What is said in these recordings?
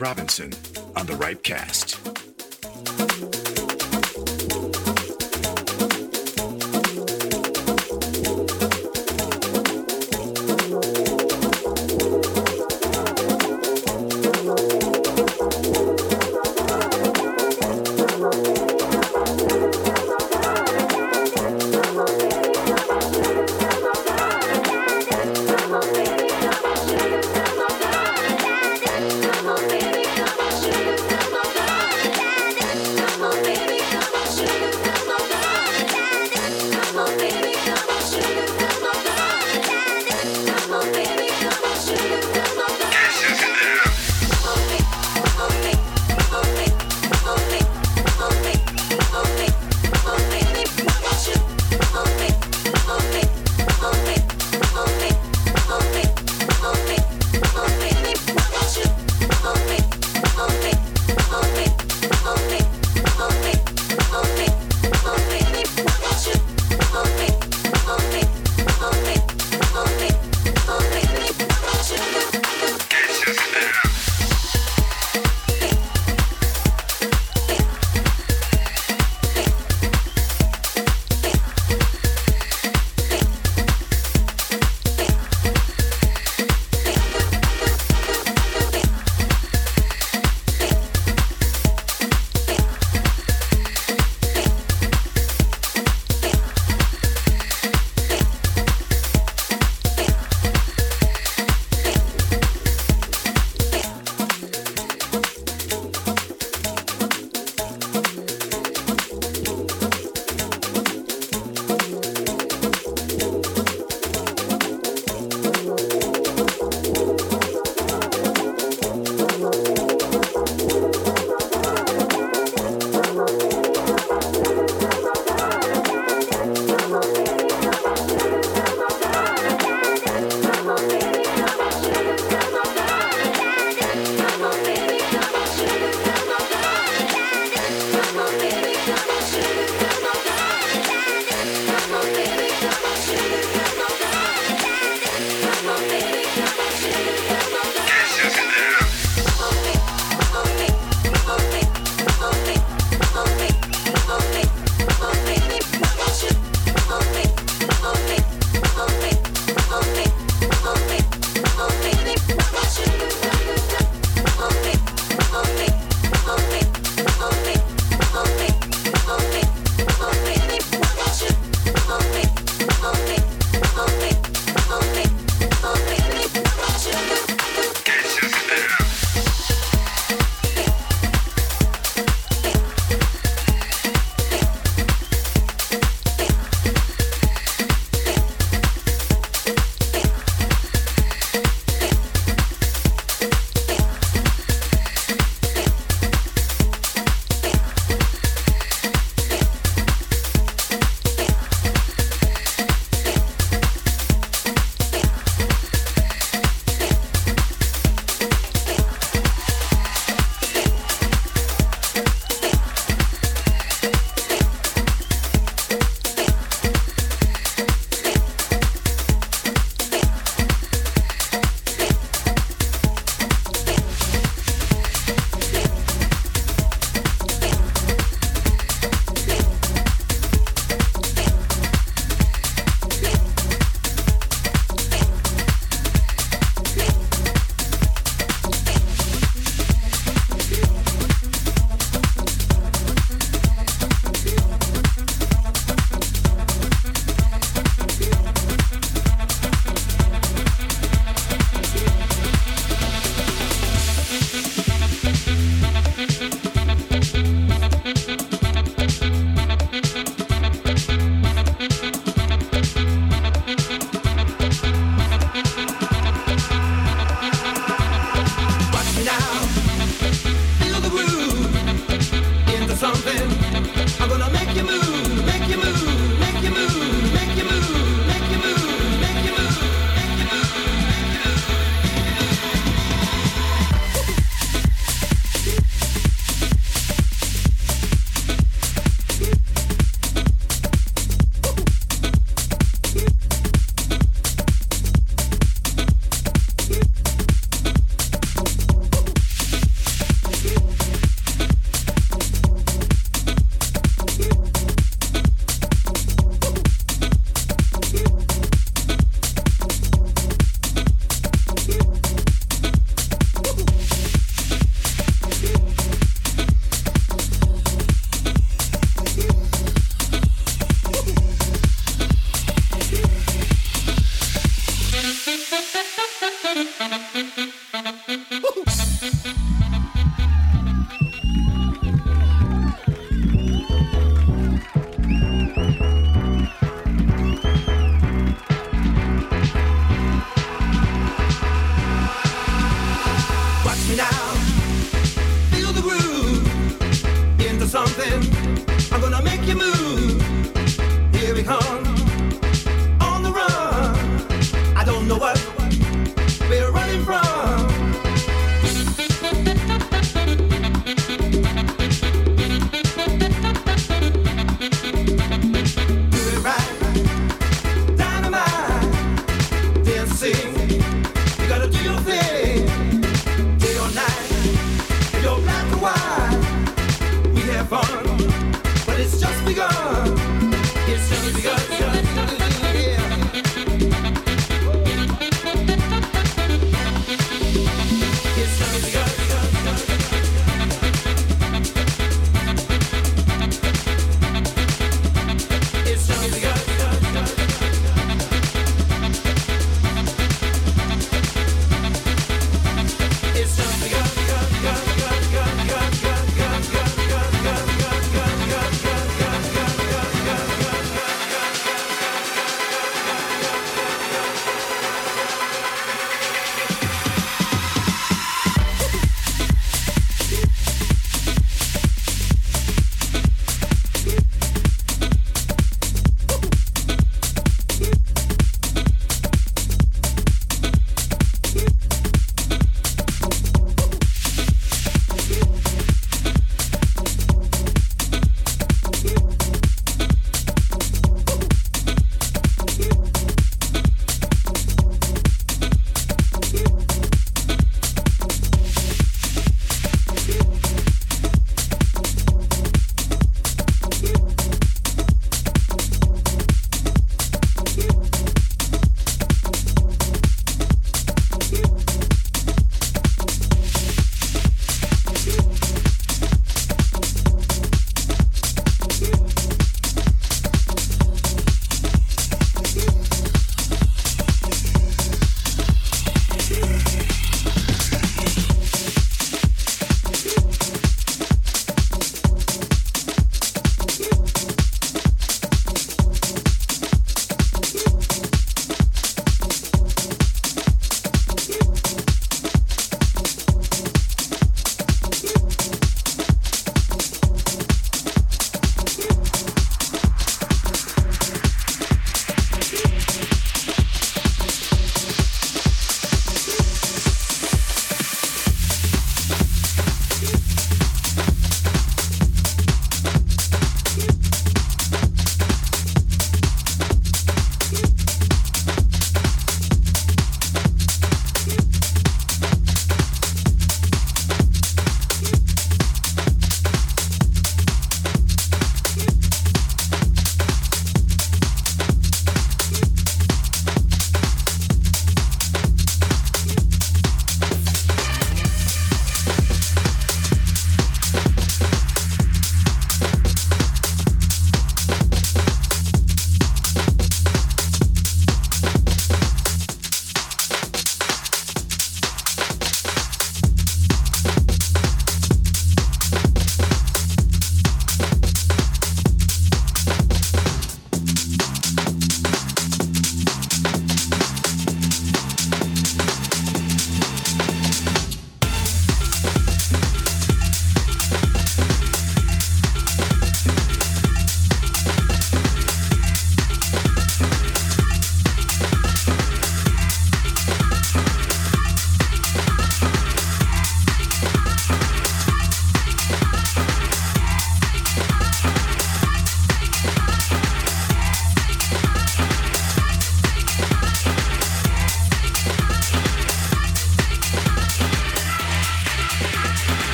Robinson on the Ripecast. Baby,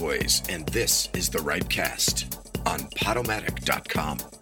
Cowboys, and this is the Ripecast on Podomatic.com.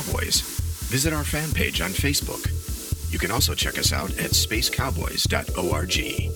Cowboys, visit our fan page on Facebook. You can also check us out at spacecowboys.org.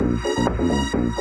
Música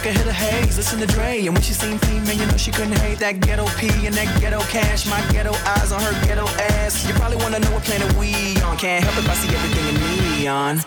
Take a hit of haze, listen to Dre, and when she seen P, man, you know she couldn't hate that ghetto P and that ghetto cash. My ghetto eyes on her ghetto ass. You probably wanna know what planet we on. Can't help if I see everything in neon.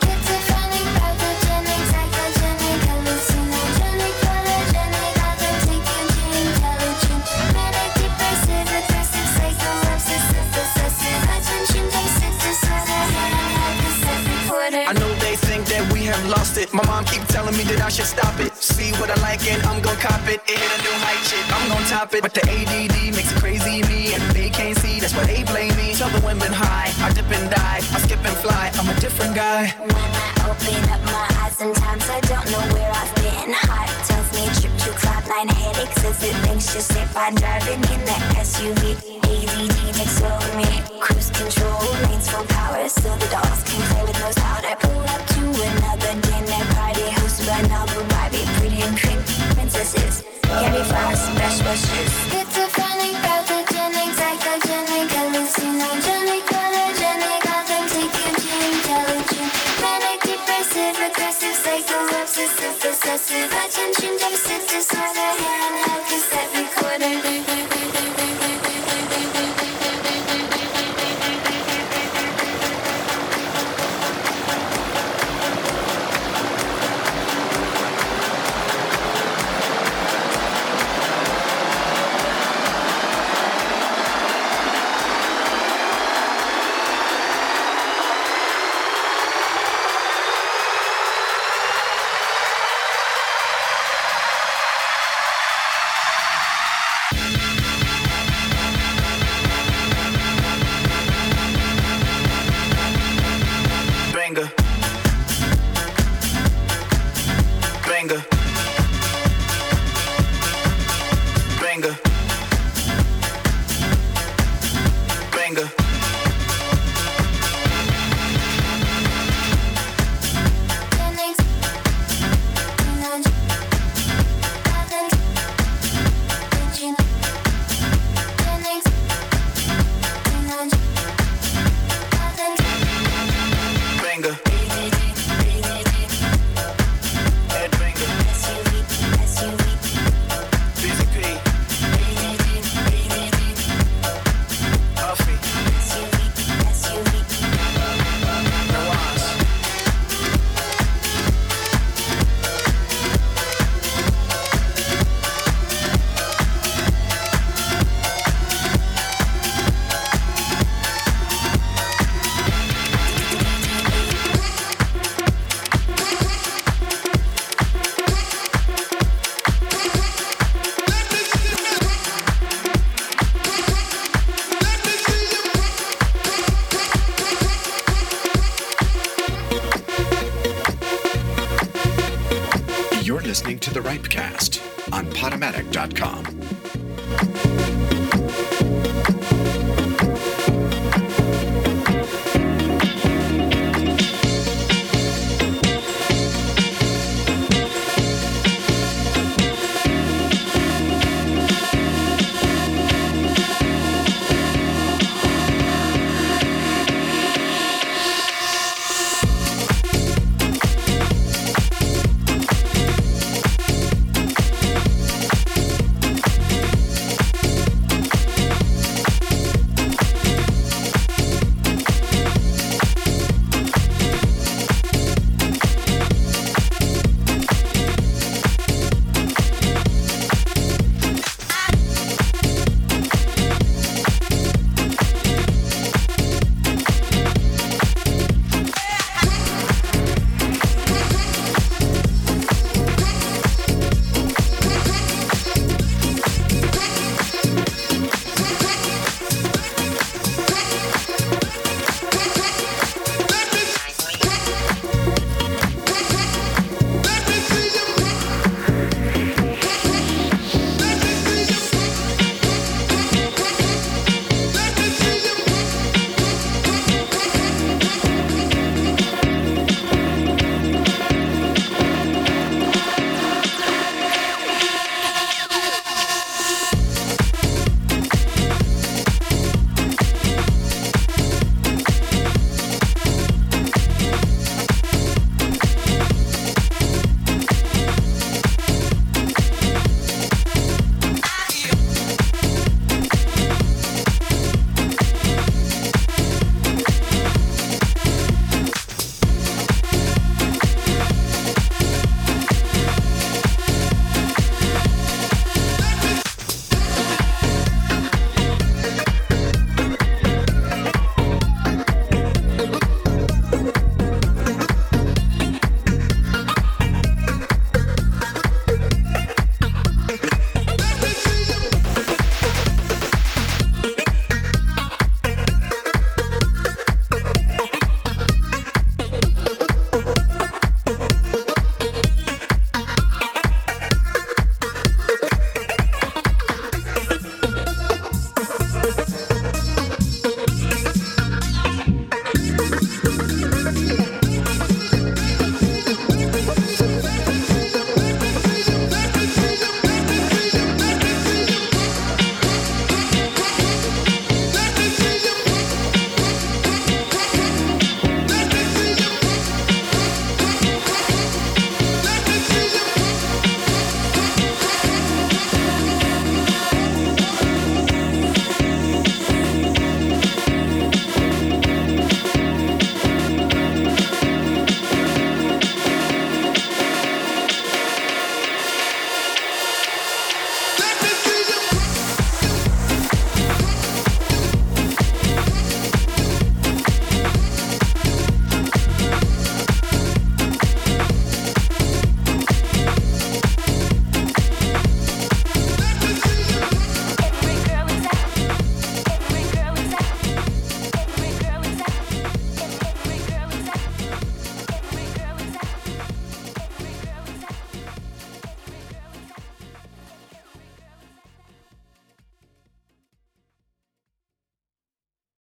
I know they think that we have lost it. My mom keep telling me that I should stop it. See what I like and I'm gon' cop it. It hit a new height, shit. I'm gon' top it. But the ADD makes it crazy me, and they can't see. That's why they blame me. Tell the women high. I dip and dive. I skip and fly. I'm a different guy. When I open up my eyes, sometimes I don't know where I've been. Heart tells me trip to cloud headaches as it anxious if I'm driving in that SUV. ADD takes over me. Cruise control, lanes full power, so the dogs can play with no. I pull up to another dinner party hosted by pretty cream princesses, candy flowers, best wishes. Schizophrenic, pathogenic, psychogenic, hallucinogenic, chronogenic, authentic, intelligent, manic, depressive, aggressive, attention deficit disorder, handheld